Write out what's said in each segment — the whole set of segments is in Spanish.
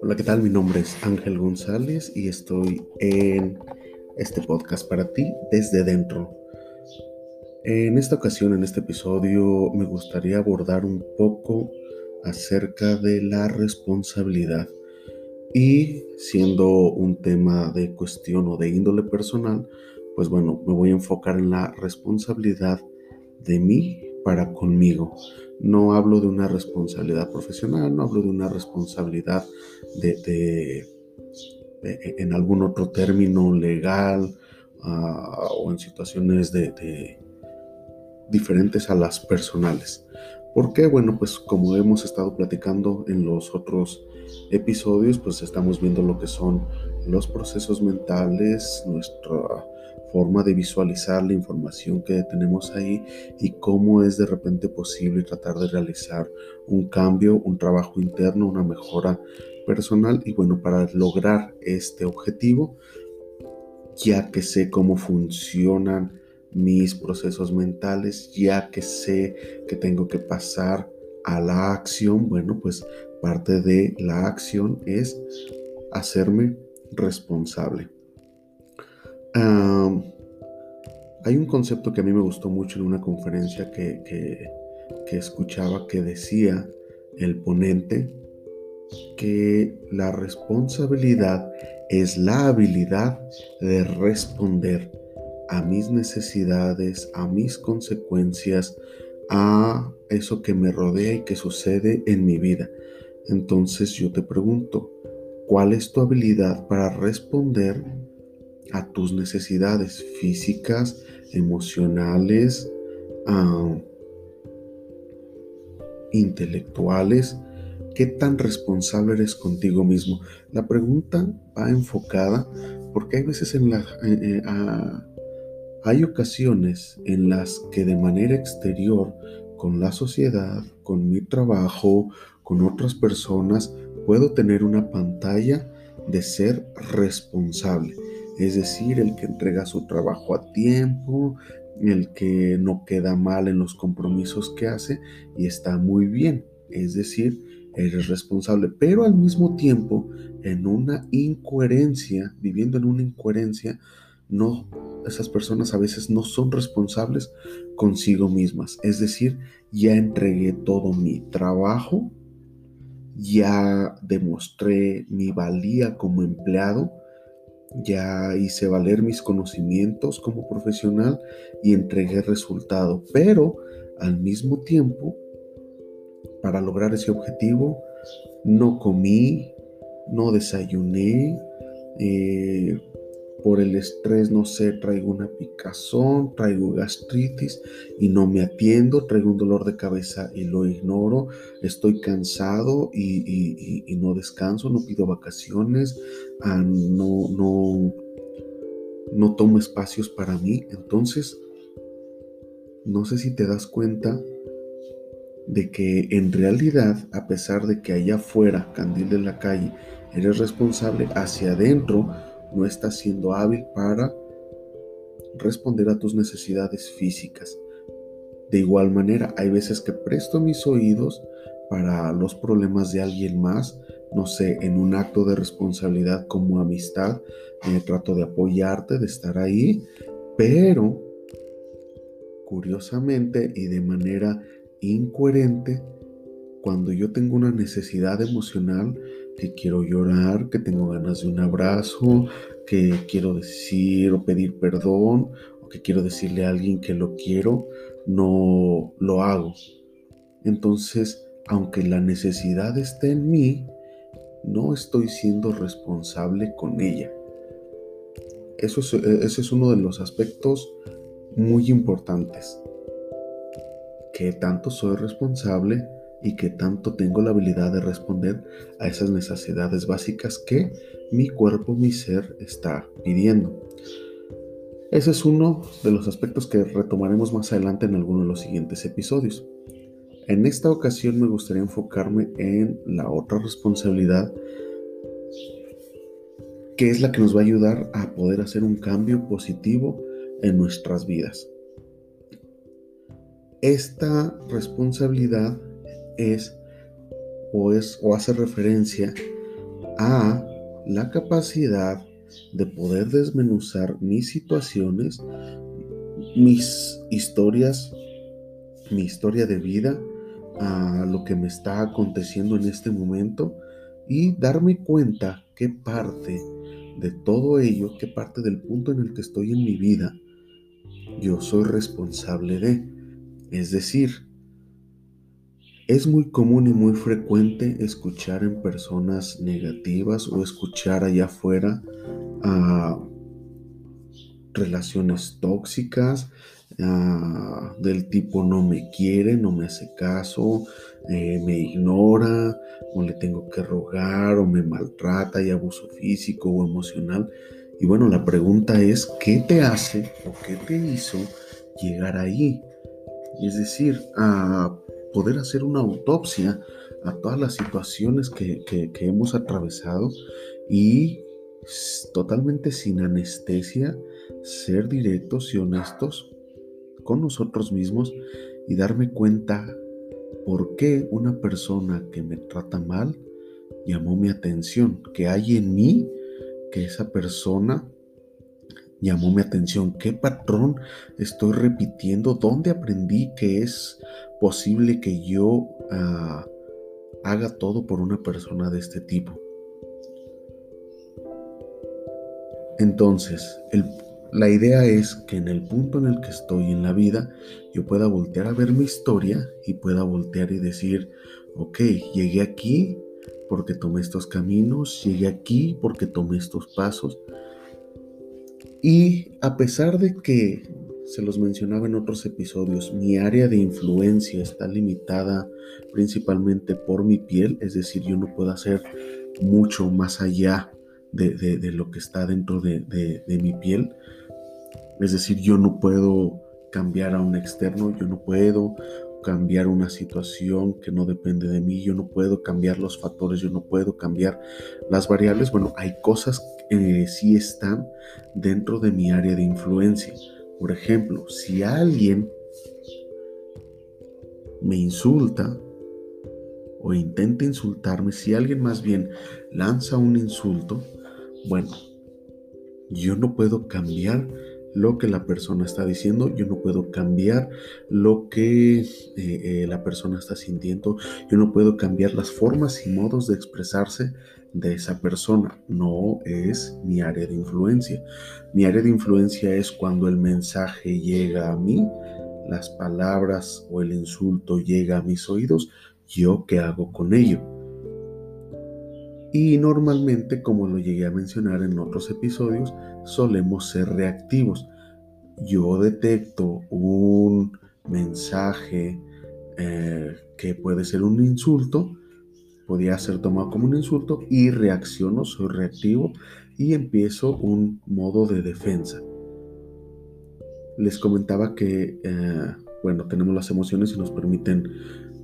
Hola, ¿qué tal? Mi nombre es Ángel González y estoy en este podcast para ti desde dentro. En esta ocasión, en este episodio, me gustaría abordar un poco acerca de la responsabilidad. Y siendo un tema de cuestión o de índole personal, pues bueno, me voy a enfocar en la responsabilidad de mí para conmigo. No hablo de una responsabilidad profesional, no hablo de una responsabilidad de, en algún otro término legal ah, o en situaciones de, diferentes a las personales. ¿Por qué? Bueno, pues como hemos estado platicando en los otros episodios, pues estamos viendo lo que son los procesos mentales, nuestra forma de visualizar la información que tenemos ahí y cómo es de repente posible tratar de realizar un cambio, un trabajo interno, una mejora personal y bueno, para lograr este objetivo, ya que sé cómo funcionan mis procesos mentales, ya que sé que tengo que pasar a la acción, bueno, pues parte de la acción es hacerme responsable hay un concepto que a mí me gustó mucho en una conferencia que, que escuchaba que decía el ponente que la responsabilidad es la habilidad de responder a mis necesidades, a mis consecuencias, a eso que me rodea y que sucede en mi vida. Entonces yo te pregunto, ¿cuál es tu habilidad para responder a tus necesidades físicas, emocionales, intelectuales. ¿Qué tan responsable eres contigo mismo? La pregunta va enfocada porque hay veces en la... Eh, eh, hay ocasiones en las que de manera exterior, con la sociedad, con mi trabajo, con otras personas, puedo tener una pantalla de ser responsable es decir, el que entrega su trabajo a tiempo, el que no queda mal en los compromisos que hace y está muy bien, es decir, eres responsable, pero al mismo tiempo en una incoherencia, viviendo en una incoherencia, no esas personas a veces no son responsables consigo mismas, es decir, ya entregué todo mi trabajo, ya demostré mi valía como empleado, ya hice valer mis conocimientos como profesional y entregué resultado, pero al mismo tiempo, para lograr ese objetivo, no comí, no desayuné, eh, por el estrés, no sé, traigo una picazón, traigo gastritis y no me atiendo, traigo un dolor de cabeza y lo ignoro, estoy cansado y, no descanso, no pido vacaciones, no, no, no tomo espacios para mí. Entonces, no sé si te das cuenta de que en realidad, a pesar de que allá afuera, candil de la calle, eres responsable, hacia adentro, no estás siendo hábil para responder a tus necesidades físicas. De igual manera, hay veces que presto mis oídos para los problemas de alguien más, no sé, en un acto de responsabilidad como amistad, me trato de apoyarte, de estar ahí, pero curiosamente y de manera incoherente, cuando yo tengo una necesidad emocional, que quiero llorar, que tengo ganas de un abrazo, que quiero decir o pedir perdón, o que quiero decirle a alguien que lo quiero, no lo hago. Entonces, aunque la necesidad esté en mí, no estoy siendo responsable con ella. Eso es, ese es uno de los aspectos muy importantes. ¿Qué tanto soy responsable y que tanto tengo la habilidad de responder a esas necesidades básicas que mi cuerpo, mi ser está pidiendo. Ese es uno de los aspectos que retomaremos más adelante en alguno de los siguientes episodios. En esta ocasión me gustaría enfocarme en la otra responsabilidad que es la que nos va a ayudar a poder hacer un cambio positivo en nuestras vidas. esta responsabilidad es o, es, o hace referencia a la capacidad de poder desmenuzar mis situaciones, mis historias, mi historia de vida, a lo que me está aconteciendo en este momento y darme cuenta qué parte de todo ello, qué parte del punto en el que estoy en mi vida, yo soy responsable de. Es decir, es muy común y muy frecuente escuchar en personas negativas o escuchar allá afuera a relaciones tóxicas, del tipo no me quiere, no me hace caso, eh, me ignora, o le tengo que rogar, o me maltrata, y abuso físico o emocional. Y bueno, la pregunta es, ¿qué te hace o qué te hizo llegar ahí? Es decir, a poder hacer una autopsia a todas las situaciones que, que hemos atravesado y totalmente sin anestesia, ser directos y honestos con nosotros mismos y darme cuenta por qué una persona que me trata mal llamó mi atención, que hay en mí que esa persona llamó mi atención, qué patrón estoy repitiendo, dónde aprendí que es posible que yo ah, haga todo por una persona de este tipo. Entonces, el la idea es que en el punto en el que estoy en la vida, yo pueda voltear a ver mi historia y pueda voltear y decir, ok, llegué aquí porque tomé estos caminos, llegué aquí porque tomé estos pasos. Y a pesar de que, se los mencionaba en otros episodios, mi área de influencia está limitada principalmente por mi piel, es decir, yo no puedo hacer mucho más allá de, lo que está dentro de, mi piel. Es decir, yo no puedo cambiar a un externo, yo no puedo cambiar una situación que no depende de mí, yo no puedo cambiar los factores, yo no puedo cambiar las variables. Bueno, hay cosas que sí están dentro de mi área de influencia. Por ejemplo, si alguien me insulta, o intenta insultarme, si alguien más bien lanza un insulto, bueno, yo no puedo cambiar lo que la persona está diciendo, yo no puedo cambiar lo que eh, eh, la persona está sintiendo, yo no puedo cambiar las formas y modos de expresarse de esa persona, no es mi área de influencia. Mi área de influencia es cuando el mensaje llega a mí, las palabras o el insulto llega a mis oídos, yo qué hago con ello. Y normalmente, como lo llegué a mencionar en otros episodios, solemos ser reactivos. Yo detecto un mensaje eh, que puede ser un insulto, podría ser tomado como un insulto y reacciono, soy reactivo y empiezo un modo de defensa. Les comentaba que, eh, bueno, tenemos las emociones y nos permiten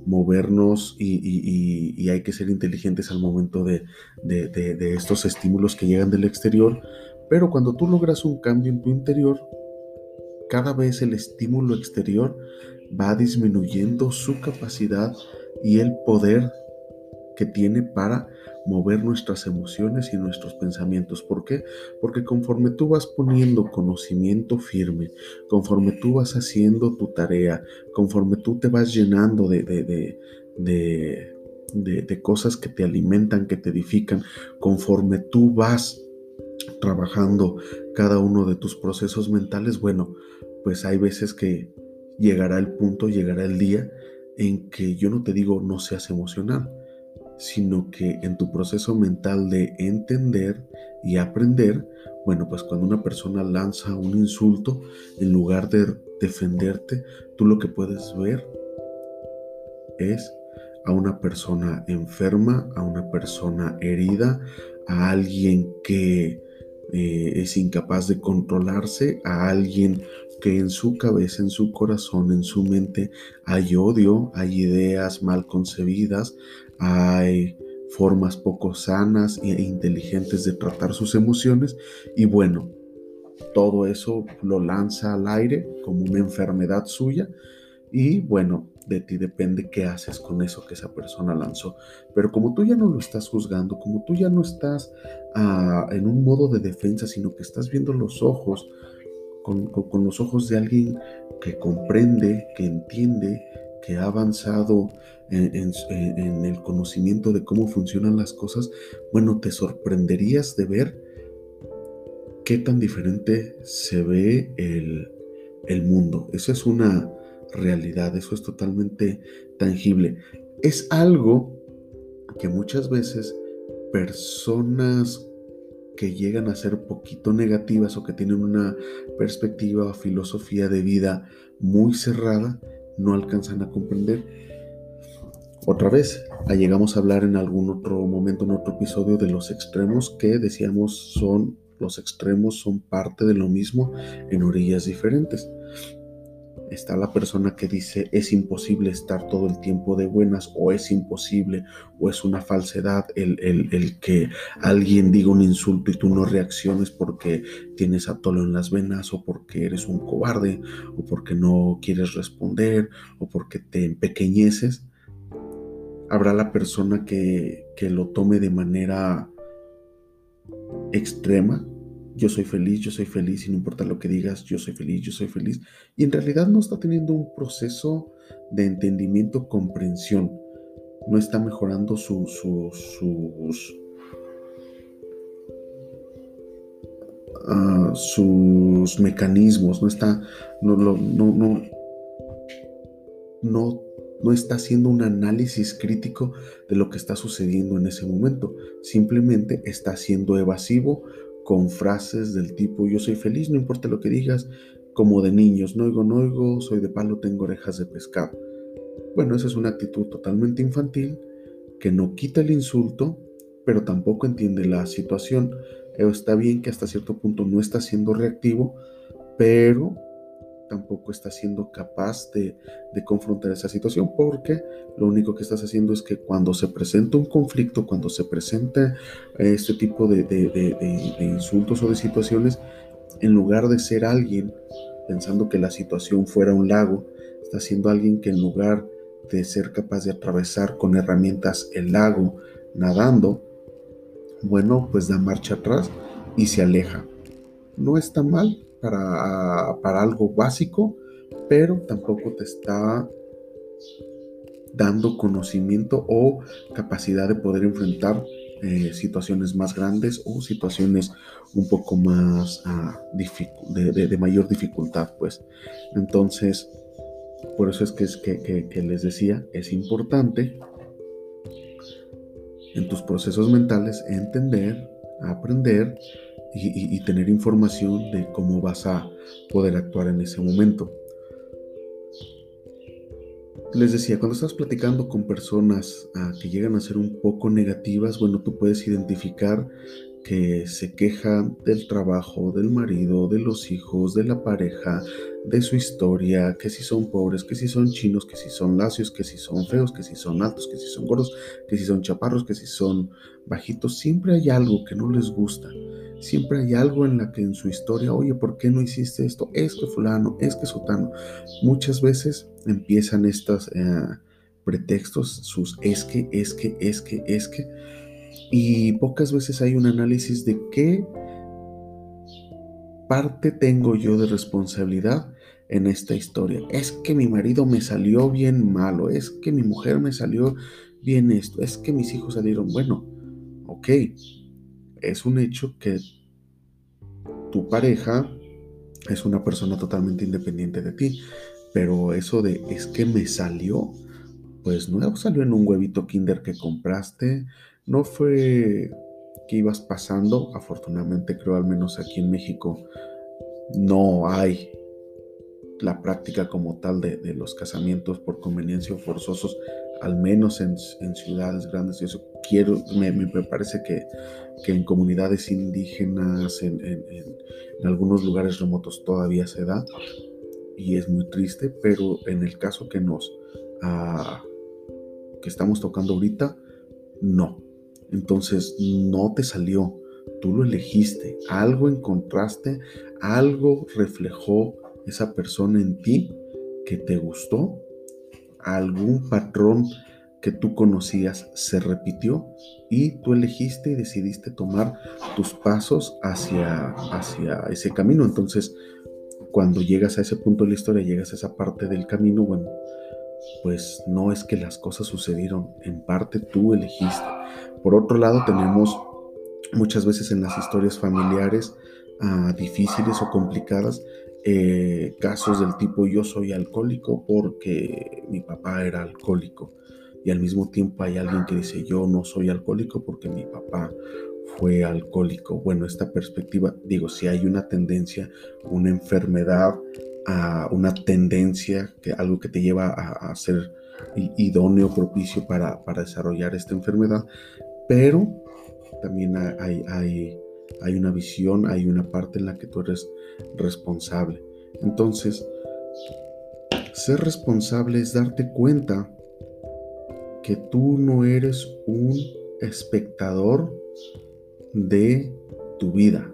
movernos y, hay que ser inteligentes al momento de, estos estímulos que llegan del exterior, pero cuando tú logras un cambio en tu interior, cada vez el estímulo exterior va disminuyendo su capacidad y el poder que tiene para mover nuestras emociones y nuestros pensamientos. ¿Por qué? Porque conforme tú vas poniendo conocimiento firme, conforme tú vas haciendo tu tarea, conforme tú te vas llenando de, de, de, de cosas que te alimentan, que te edifican, conforme tú vas trabajando cada uno de tus procesos mentales, bueno, pues hay veces que llegará el punto, llegará el día en que yo no te digo no seas emocional, sino que en tu proceso mental de entender y aprender, bueno, pues cuando una persona lanza un insulto, en lugar de defenderte, tú lo que puedes ver es a una persona enferma, a una persona herida, a alguien que eh, es incapaz de controlarse, a alguien que en su cabeza, en su corazón, en su mente hay odio, hay ideas mal concebidas, hay formas poco sanas e inteligentes de tratar sus emociones y bueno, todo eso lo lanza al aire como una enfermedad suya Y bueno, de ti depende qué haces con eso que esa persona lanzó. Pero como tú ya no lo estás juzgando, como tú ya no estás ah, en un modo de defensa, sino que estás viendo los ojos, con, los ojos de alguien que comprende, que entiende, que ha avanzado en, el conocimiento de cómo funcionan las cosas, bueno, te sorprenderías de ver qué tan diferente se ve el, el mundo. Eso es una realidad, eso es totalmente tangible. Es algo que muchas veces personas que llegan a ser poquito negativas o que tienen una perspectiva o filosofía de vida muy cerrada, no alcanzan a comprender. Otra vez, llegamos a hablar en algún otro momento, en otro episodio, de los extremos que decíamos son, los extremos son parte de lo mismo en orillas diferentes está la persona que dice es imposible estar todo el tiempo de buenas o es imposible o es una falsedad el, el, que alguien diga un insulto y tú no reacciones porque tienes atolo en las venas o porque eres un cobarde o porque no quieres responder o porque te empequeñeces. Habrá la persona que, que lo tome de manera extrema yo soy feliz, yo soy feliz, y no importa lo que digas, yo soy feliz, yo soy feliz. Y en realidad no está teniendo un proceso de entendimiento, comprensión. No está mejorando sus, ah, sus mecanismos, no está, no, no, no, no, no está haciendo un análisis crítico de lo que está sucediendo en ese momento. Simplemente está siendo evasivo con frases del tipo yo soy feliz, no importa lo que digas, como de niños, no oigo, no oigo, soy de palo, tengo orejas de pescado. Bueno, esa es una actitud totalmente infantil que no quita el insulto, pero tampoco entiende la situación. Está bien que hasta cierto punto no está siendo reactivo, pero tampoco estás siendo capaz de, confrontar esa situación porque lo único que estás haciendo es que cuando se presenta un conflicto, cuando se presenta este tipo de, de insultos o de situaciones, en lugar de ser alguien pensando que la situación fuera un lago, está siendo alguien que en lugar de ser capaz de atravesar con herramientas el lago nadando, bueno, pues da marcha atrás y se aleja. No está mal, para, algo básico, pero tampoco te está dando conocimiento o capacidad de poder enfrentar eh, situaciones más grandes o situaciones un poco más ah, de, mayor dificultad, pues. Entonces, por eso es que, es que les decía, es importante en tus procesos mentales entender, aprender y, tener información de cómo vas a poder actuar en ese momento. Les decía, cuando estás platicando con personas ah, que llegan a ser un poco negativas, bueno, tú puedes identificar que se queja del trabajo, del marido, de los hijos, de la pareja, de su historia, que si son pobres, que si son chinos, que si son lacios, que si son feos, que si son altos, que si son gordos, que si son chaparros, que si son bajitos, siempre hay algo que no les gusta. Siempre hay algo en la que en su historia, oye, ¿por qué no hiciste esto? Es que fulano, es que sotano. Muchas veces empiezan estos eh, pretextos, sus es que, es que, es que, es que, y pocas veces hay un análisis de qué parte tengo yo de responsabilidad en esta historia. Es que mi marido me salió bien malo, es que mi mujer me salió bien esto, es que mis hijos salieron, bueno, ok, es un hecho que tu pareja es una persona totalmente independiente de ti, pero eso de es que me salió, pues no salió en un huevito kinder que compraste, no fue que ibas pasando, afortunadamente creo al menos aquí en México no hay la práctica como tal de, los casamientos por conveniencia o forzosos, al menos en, ciudades grandes, y eso quiero, me, parece que, en comunidades indígenas, en, algunos lugares remotos todavía se da, y es muy triste, pero en el caso que nos, ah, que estamos tocando ahorita, no. Entonces, no te salió, tú lo elegiste, algo encontraste, algo reflejó esa persona en ti que te gustó algún patrón que tú conocías se repitió y tú elegiste y decidiste tomar tus pasos hacia, hacia ese camino. Entonces, cuando llegas a ese punto de la historia, llegas a esa parte del camino, bueno, pues no es que las cosas sucedieron, en parte tú elegiste. Por otro lado, tenemos muchas veces en las historias familiares ah, difíciles o complicadas, eh, casos del tipo yo soy alcohólico porque mi papá era alcohólico y al mismo tiempo hay alguien que dice yo no soy alcohólico porque mi papá fue alcohólico. Bueno, esta perspectiva, digo, si hay una tendencia, una enfermedad, a una tendencia, que, algo que te lleva a, ser idóneo, propicio para, para, desarrollar esta enfermedad, pero también hay, hay, hay una visión, hay una parte en la que tú eres responsable. Entonces, ser responsable es darte cuenta que tú no eres un espectador de tu vida,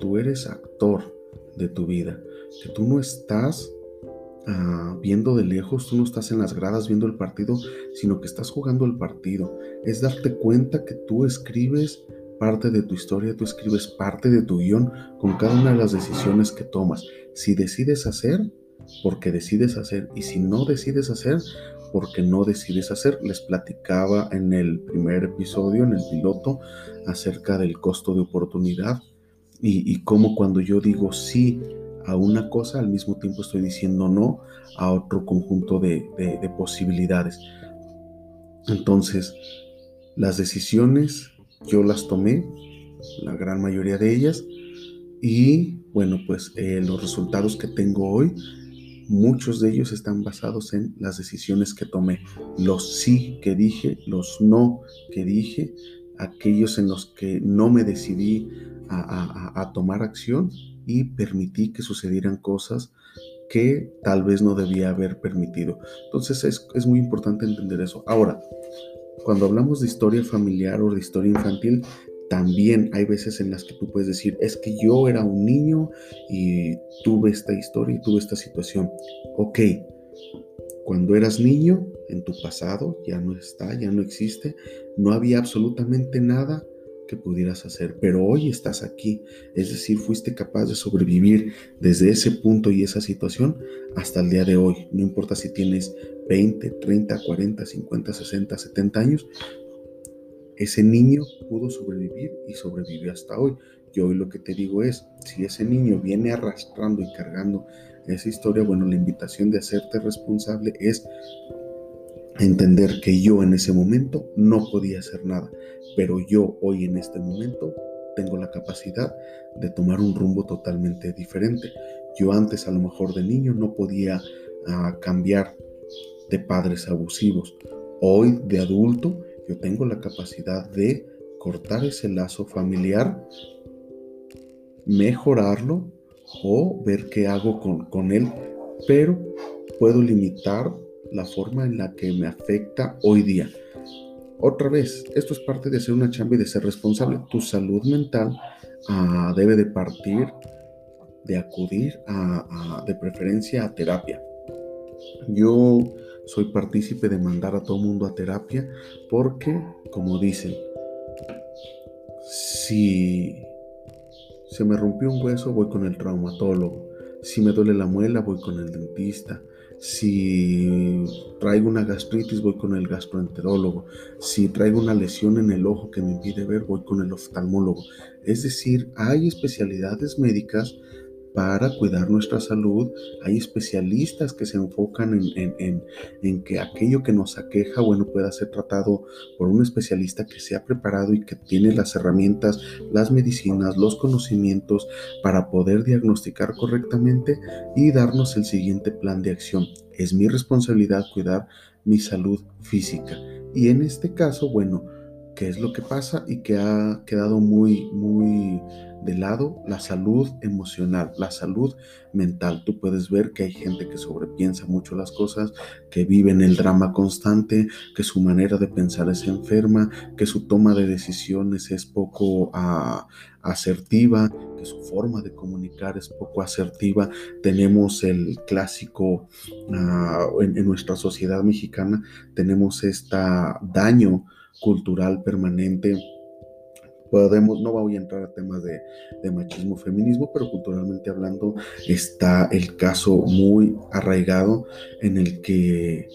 tú eres actor de tu vida, que tú no estás ah, viendo de lejos, tú no estás en las gradas viendo el partido, sino que estás jugando el partido. Es darte cuenta que tú escribes parte de tu historia, tú escribes parte de tu guion con cada una de las decisiones que tomas. Si decides hacer, porque decides hacer, y si no decides hacer, porque no decides hacer. Les platicaba en el primer episodio, en el piloto, acerca del costo de oportunidad y, cómo cuando yo digo sí a una cosa, al mismo tiempo estoy diciendo no a otro conjunto de, de posibilidades. Entonces, las decisiones yo las tomé, la gran mayoría de ellas, y bueno, pues eh, los resultados que tengo hoy muchos de ellos están basados en las decisiones que tomé, los sí que dije, los no que dije, aquellos en los que no me decidí a, tomar acción y permití que sucedieran cosas que tal vez no debía haber permitido. Entonces es, es muy importante entender eso. Ahora, cuando hablamos de historia familiar o de historia infantil, también hay veces en las que tú puedes decir, es que yo era un niño y tuve esta historia y tuve esta situación. Ok, cuando eras niño, en tu pasado, ya no está, ya no existe, no había absolutamente nada que pudieras hacer, pero hoy estás aquí, es decir, fuiste capaz de sobrevivir desde ese punto y esa situación hasta el día de hoy, no importa si tienes 20, 30, 40, 50, 60, 70 años, ese niño pudo sobrevivir y sobrevivió hasta hoy. Yo hoy lo que te digo es, si ese niño viene arrastrando y cargando esa historia, bueno, la invitación de hacerte responsable es entender que yo en ese momento no podía hacer nada, pero yo hoy en este momento tengo la capacidad de tomar un rumbo totalmente diferente. Yo antes a lo mejor de niño no podía ah, cambiar de padres abusivos. Hoy de adulto yo tengo la capacidad de cortar ese lazo familiar, mejorarlo o ver qué hago con, con él, pero puedo limitar la forma en la que me afecta hoy día. Otra vez, esto es parte de ser una chamba y de ser responsable. Tu salud mental ah, debe de partir de acudir a, de preferencia a terapia. Yo soy partícipe de mandar a todo mundo a terapia porque, como dicen, si se me rompió un hueso, voy con el traumatólogo. Si me duele la muela, voy con el dentista. Si traigo una gastritis, voy con el gastroenterólogo. Si traigo una lesión en el ojo que me impide ver, voy con el oftalmólogo. Es decir, hay especialidades médicas para cuidar nuestra salud. Hay especialistas que se enfocan en, que aquello que nos aqueja, bueno, pueda ser tratado por un especialista que se ha preparado y que tiene las herramientas, las medicinas, los conocimientos para poder diagnosticar correctamente y darnos el siguiente plan de acción. Es mi responsabilidad cuidar mi salud física. Y en este caso, bueno, ¿qué es lo que pasa? Y que ha quedado muy, muy de lado la salud emocional, la salud mental. Tú puedes ver que hay gente que sobrepiensa mucho las cosas, que vive en el drama constante, que su manera de pensar es enferma, que su toma de decisiones es poco ah, asertiva, que su forma de comunicar es poco asertiva. Tenemos el clásico ah, en, en, nuestra sociedad mexicana, tenemos este daño cultural permanente podemos, no voy a entrar a temas de, de, machismo, feminismo, pero culturalmente hablando está el caso muy arraigado en el que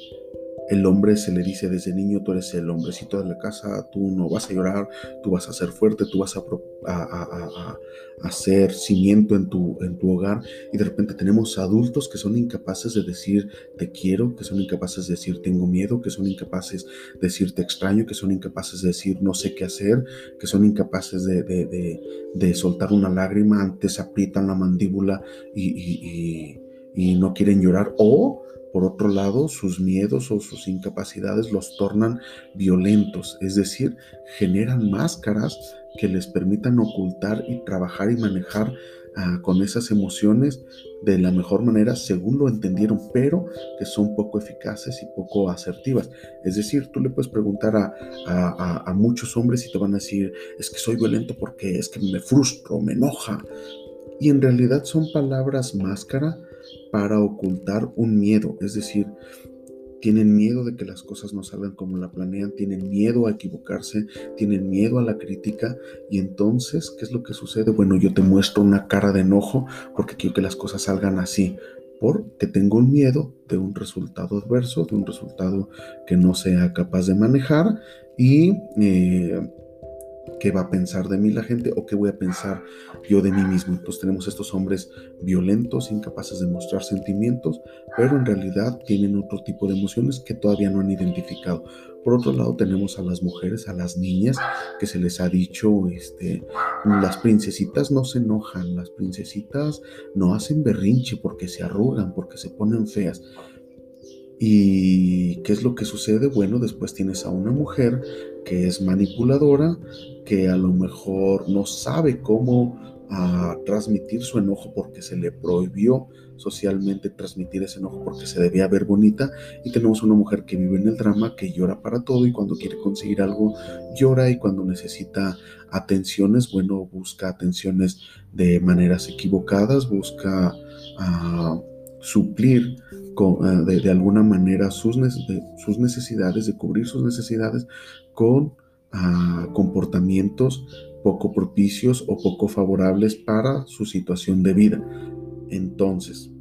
el hombre se le dice desde niño, tú eres el hombrecito de la casa, tú no vas a llorar, tú vas a ser fuerte, tú vas a, a, hacer cimiento en tu, en tu hogar. Y de repente tenemos adultos que son incapaces de decir te quiero, que son incapaces de decir tengo miedo, que son incapaces de decir te extraño, que son incapaces de decir no sé qué hacer, que son incapaces de, de, de, soltar una lágrima, antes aprietan la mandíbula y, y, y no quieren llorar. O por otro lado, sus miedos o sus incapacidades los tornan violentos, es decir, generan máscaras que les permitan ocultar y trabajar y manejar ah, con esas emociones de la mejor manera según lo entendieron, pero que son poco eficaces y poco asertivas. Es decir, tú le puedes preguntar a, a muchos hombres y te van a decir, es que soy violento porque es que me frustro, me enoja. Y en realidad son palabras máscara para ocultar un miedo, es decir, tienen miedo de que las cosas no salgan como la planean, tienen miedo a equivocarse, tienen miedo a la crítica y entonces, ¿qué es lo que sucede? Bueno, yo te muestro una cara de enojo porque quiero que las cosas salgan así, porque tengo un miedo de un resultado adverso, de un resultado que no sea capaz de manejar y... Eh, qué va a pensar de mí la gente o qué voy a pensar yo de mí mismo. Entonces tenemos estos hombres violentos, incapaces de mostrar sentimientos, pero en realidad tienen otro tipo de emociones que todavía no han identificado. Por otro lado tenemos a las mujeres, a las niñas, que se les ha dicho, este, las princesitas no se enojan, las princesitas no hacen berrinche porque se arrugan, porque se ponen feas. ¿Y qué es lo que sucede? Bueno, después tienes a una mujer que es manipuladora, que a lo mejor no sabe cómo ah, transmitir su enojo porque se le prohibió socialmente transmitir ese enojo porque se debía ver bonita y tenemos una mujer que vive en el drama que llora para todo y cuando quiere conseguir algo llora y cuando necesita atenciones bueno busca atenciones de maneras equivocadas busca uh, suplir ah, de, alguna manera sus, sus necesidades de cubrir sus necesidades con comportamientos poco propicios o poco favorables para su situación de vida. Entonces,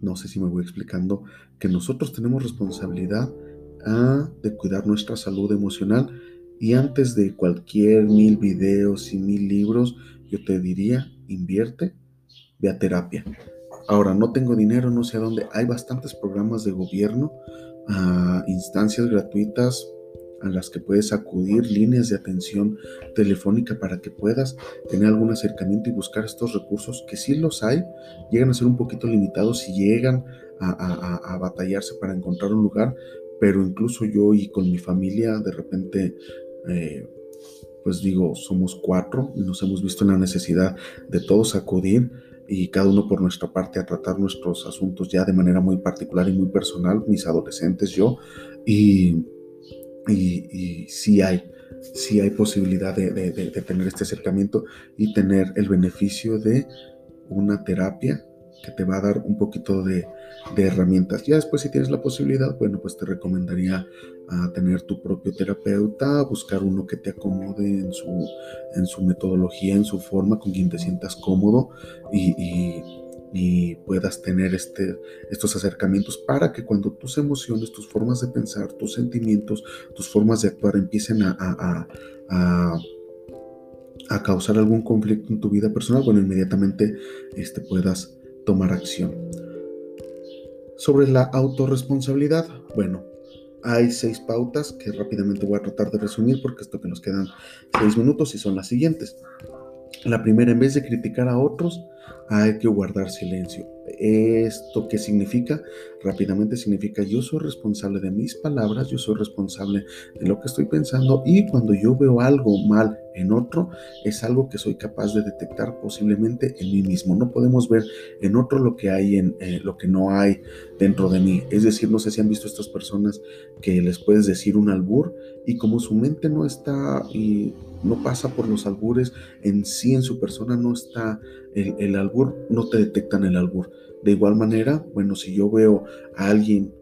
no sé si me voy explicando, que nosotros tenemos responsabilidad ah, de cuidar nuestra salud emocional y antes de cualquier mil videos y mil libros, yo te diría, invierte, ve a terapia. Ahora, no tengo dinero, no sé a dónde. Hay bastantes programas de gobierno, ah, instancias gratuitas a las que puedes acudir, líneas de atención telefónica para que puedas tener algún acercamiento y buscar estos recursos que sí los hay, llegan a ser un poquito limitados y llegan a, batallarse para encontrar un lugar, pero incluso yo y con mi familia de repente... Eh, pues digo, somos cuatro y nos hemos visto en la necesidad de todos acudir y cada uno por nuestra parte a tratar nuestros asuntos ya de manera muy particular y muy personal, mis adolescentes, yo, y y, sí hay, sí hay posibilidad de, tener este acercamiento y tener el beneficio de una terapia que te va a dar un poquito de, herramientas. Ya después si tienes la posibilidad, bueno, pues te recomendaría ah, tener tu propio terapeuta, buscar uno que te acomode en su, en su metodología, en su forma, con quien te sientas cómodo y y puedas tener este, estos acercamientos para que cuando tus emociones, tus formas de pensar, tus sentimientos, tus formas de actuar empiecen a, a, a, a causar algún conflicto en tu vida personal, bueno, inmediatamente este, puedas tomar acción. Sobre la autorresponsabilidad, bueno, hay seis pautas que rápidamente voy a tratar de resumir porque esto que nos quedan seis minutos y son las siguientes. La primera, en vez de criticar a otros, hay que guardar silencio. ¿Esto qué significa? Rápidamente significa yo soy responsable de mis palabras, yo soy responsable de lo que estoy pensando y cuando yo veo algo mal en otro, es algo que soy capaz de detectar posiblemente en mí mismo. No podemos ver en otro lo que hay en eh, lo que no hay dentro de mí. Es decir, no sé si han visto estas personas que les puedes decir un albur y como su mente no está y no pasa por los albures en sí, en su persona no está el, el albur, no te detectan el albur. De igual manera, bueno, si yo veo a alguien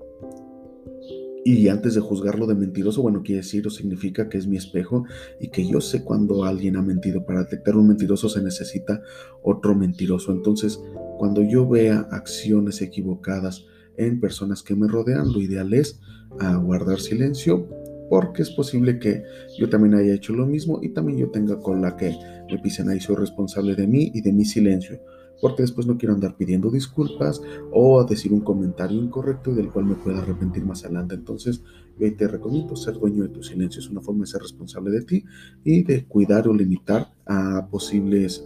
y antes de juzgarlo de mentiroso, bueno, quiere decir o significa que es mi espejo y que yo sé cuando alguien ha mentido. Para detectar un mentiroso se necesita otro mentiroso. Entonces, cuando yo vea acciones equivocadas en personas que me rodean, lo ideal es a guardar silencio porque es posible que yo también haya hecho lo mismo y también yo tenga con la que me pisen ahí. Soy responsable de mí y de mi silencio porque después no quiero andar pidiendo disculpas o decir un comentario incorrecto del cual me pueda arrepentir más adelante. Entonces, yo te recomiendo ser dueño de tu silencio. Es una forma de ser responsable de ti y de cuidar o limitar a posibles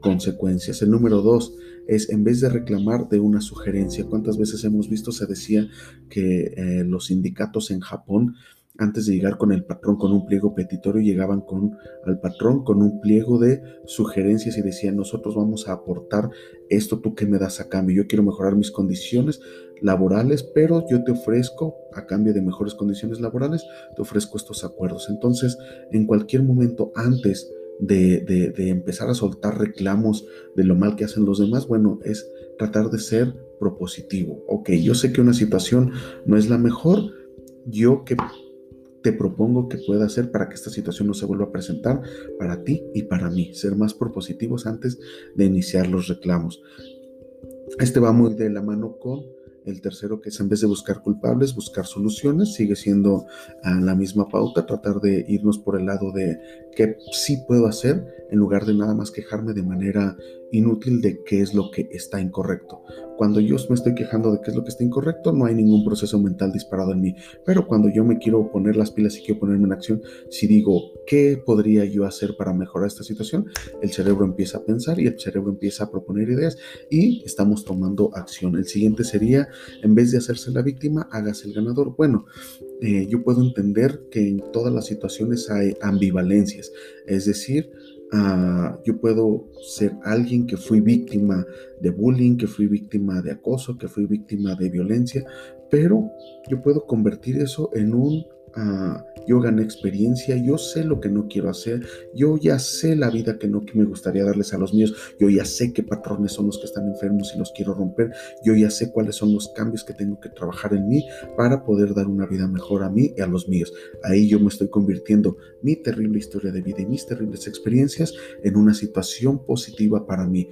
consecuencias. El número dos es en vez de reclamar de una sugerencia. ¿Cuántas veces hemos visto? Se decía que eh, los sindicatos en Japón antes de llegar con el patrón con un pliego petitorio, llegaban con al patrón con un pliego de sugerencias y decían, nosotros vamos a aportar esto, tú que me das a cambio, yo quiero mejorar mis condiciones laborales, pero yo te ofrezco, a cambio de mejores condiciones laborales, te ofrezco estos acuerdos. Entonces, en cualquier momento antes de, de empezar a soltar reclamos de lo mal que hacen los demás, bueno, es tratar de ser propositivo. Ok, yo sé que una situación no es la mejor, yo que te propongo que pueda hacer para que esta situación no se vuelva a presentar para ti y para mí. Ser más propositivos antes de iniciar los reclamos. Este va muy de la mano con el tercero, que es en vez de buscar culpables, buscar soluciones, sigue siendo ah, la misma pauta, tratar de irnos por el lado de qué sí puedo hacer en lugar de nada más quejarme de manera inútil de qué es lo que está incorrecto. Cuando yo me estoy quejando de qué es lo que está incorrecto, no hay ningún proceso mental disparado en mí. Pero cuando yo me quiero poner las pilas y quiero ponerme en acción, si digo, ¿qué podría yo hacer para mejorar esta situación? El cerebro empieza a pensar y el cerebro empieza a proponer ideas y estamos tomando acción. El siguiente sería, en vez de hacerse la víctima, hágase el ganador. Bueno, eh, yo puedo entender que en todas las situaciones hay ambivalencias, es decir, Ah, yo puedo ser alguien que fui víctima de bullying, que fui víctima de acoso, que fui víctima de violencia, pero yo puedo convertir eso en un Yo gané experiencia, yo sé lo que no quiero hacer, yo ya sé la vida que no me gustaría darles a los míos, yo ya sé qué patrones son los que están enfermos y los quiero romper, yo ya sé cuáles son los cambios que tengo que trabajar en mí para poder dar una vida mejor a mí y a los míos. Ahí yo me estoy convirtiendo mi terrible historia de vida y mis terribles experiencias en una situación positiva para mí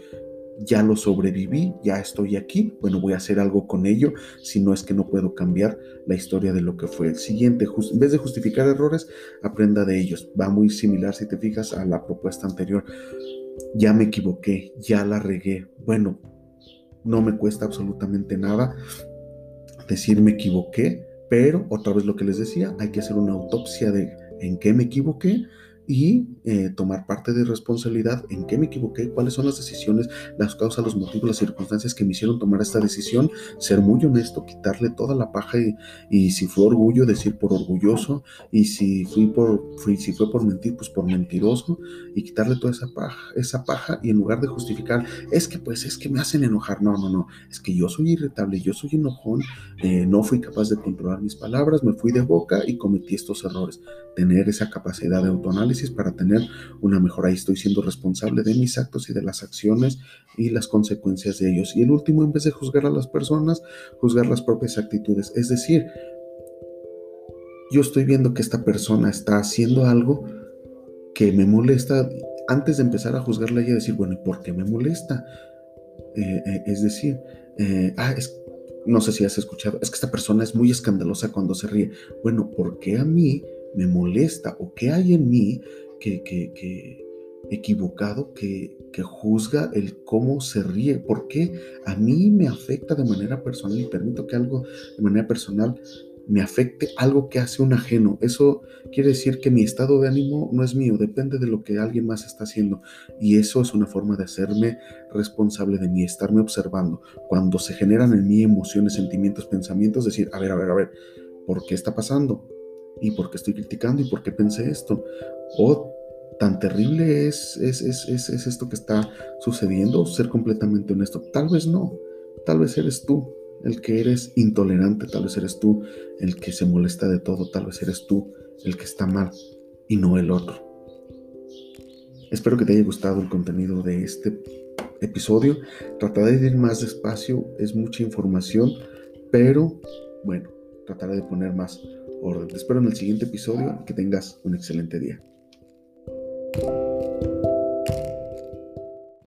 ya lo sobreviví, ya estoy aquí, bueno, voy a hacer algo con ello, si no es que no puedo cambiar la historia de lo que fue. El siguiente, en vez de justificar errores, aprenda de ellos. Va muy similar, si te fijas, a la propuesta anterior. Ya me equivoqué, ya la regué. Bueno, no me cuesta absolutamente nada decir me equivoqué, pero otra vez lo que les decía, hay que hacer una autopsia de en qué me equivoqué y eh, tomar parte de responsabilidad en qué me equivoqué, cuáles son las decisiones, las causas, los motivos, las circunstancias que me hicieron tomar esta decisión, ser muy honesto, quitarle toda la paja y, si fue orgullo, decir por orgulloso y si fui por fui, si fue por mentir, pues por mentiroso y quitarle toda esa paja, esa paja y en lugar de justificar, es que pues es que me hacen enojar, no, no, no, es que yo soy irritable, yo soy enojón, eh, no fui capaz de controlar mis palabras, me fui de boca y cometí estos errores. Tener esa capacidad de autoanálisis para tener una mejor. Ahí estoy siendo responsable de mis actos y de las acciones y las consecuencias de ellos. Y el último, en vez de juzgar a las personas, juzgar las propias actitudes. Es decir, yo estoy viendo que esta persona está haciendo algo que me molesta. Antes de empezar a juzgarla y a decir, bueno, ¿y por qué me molesta? Eh, eh, es decir, eh, ah, no sé si has escuchado, es que esta persona es muy escandalosa cuando se ríe. Bueno, ¿por qué a mí me molesta o qué hay en mí que, que, equivocado que, que, juzga el cómo se ríe, porque a mí me afecta de manera personal y permito que algo de manera personal me afecte algo que hace un ajeno. Eso quiere decir que mi estado de ánimo no es mío, depende de lo que alguien más está haciendo. Y eso es una forma de hacerme responsable de mí, estarme observando. Cuando se generan en mí emociones, sentimientos, pensamientos, decir, a ver, a ver, a ver, ¿por qué está pasando? ¿Y por qué estoy criticando? ¿Y por qué pensé esto? O tan terrible es, es, es, es esto que está sucediendo, ser completamente honesto. Tal vez no, tal vez eres tú el que eres intolerante, tal vez eres tú el que se molesta de todo, tal vez eres tú el que está mal y no el otro. Espero que te haya gustado el contenido de este episodio. Trataré de ir más despacio, es mucha información, pero bueno, trataré de poner más te espero en el siguiente episodio. Que tengas un excelente día.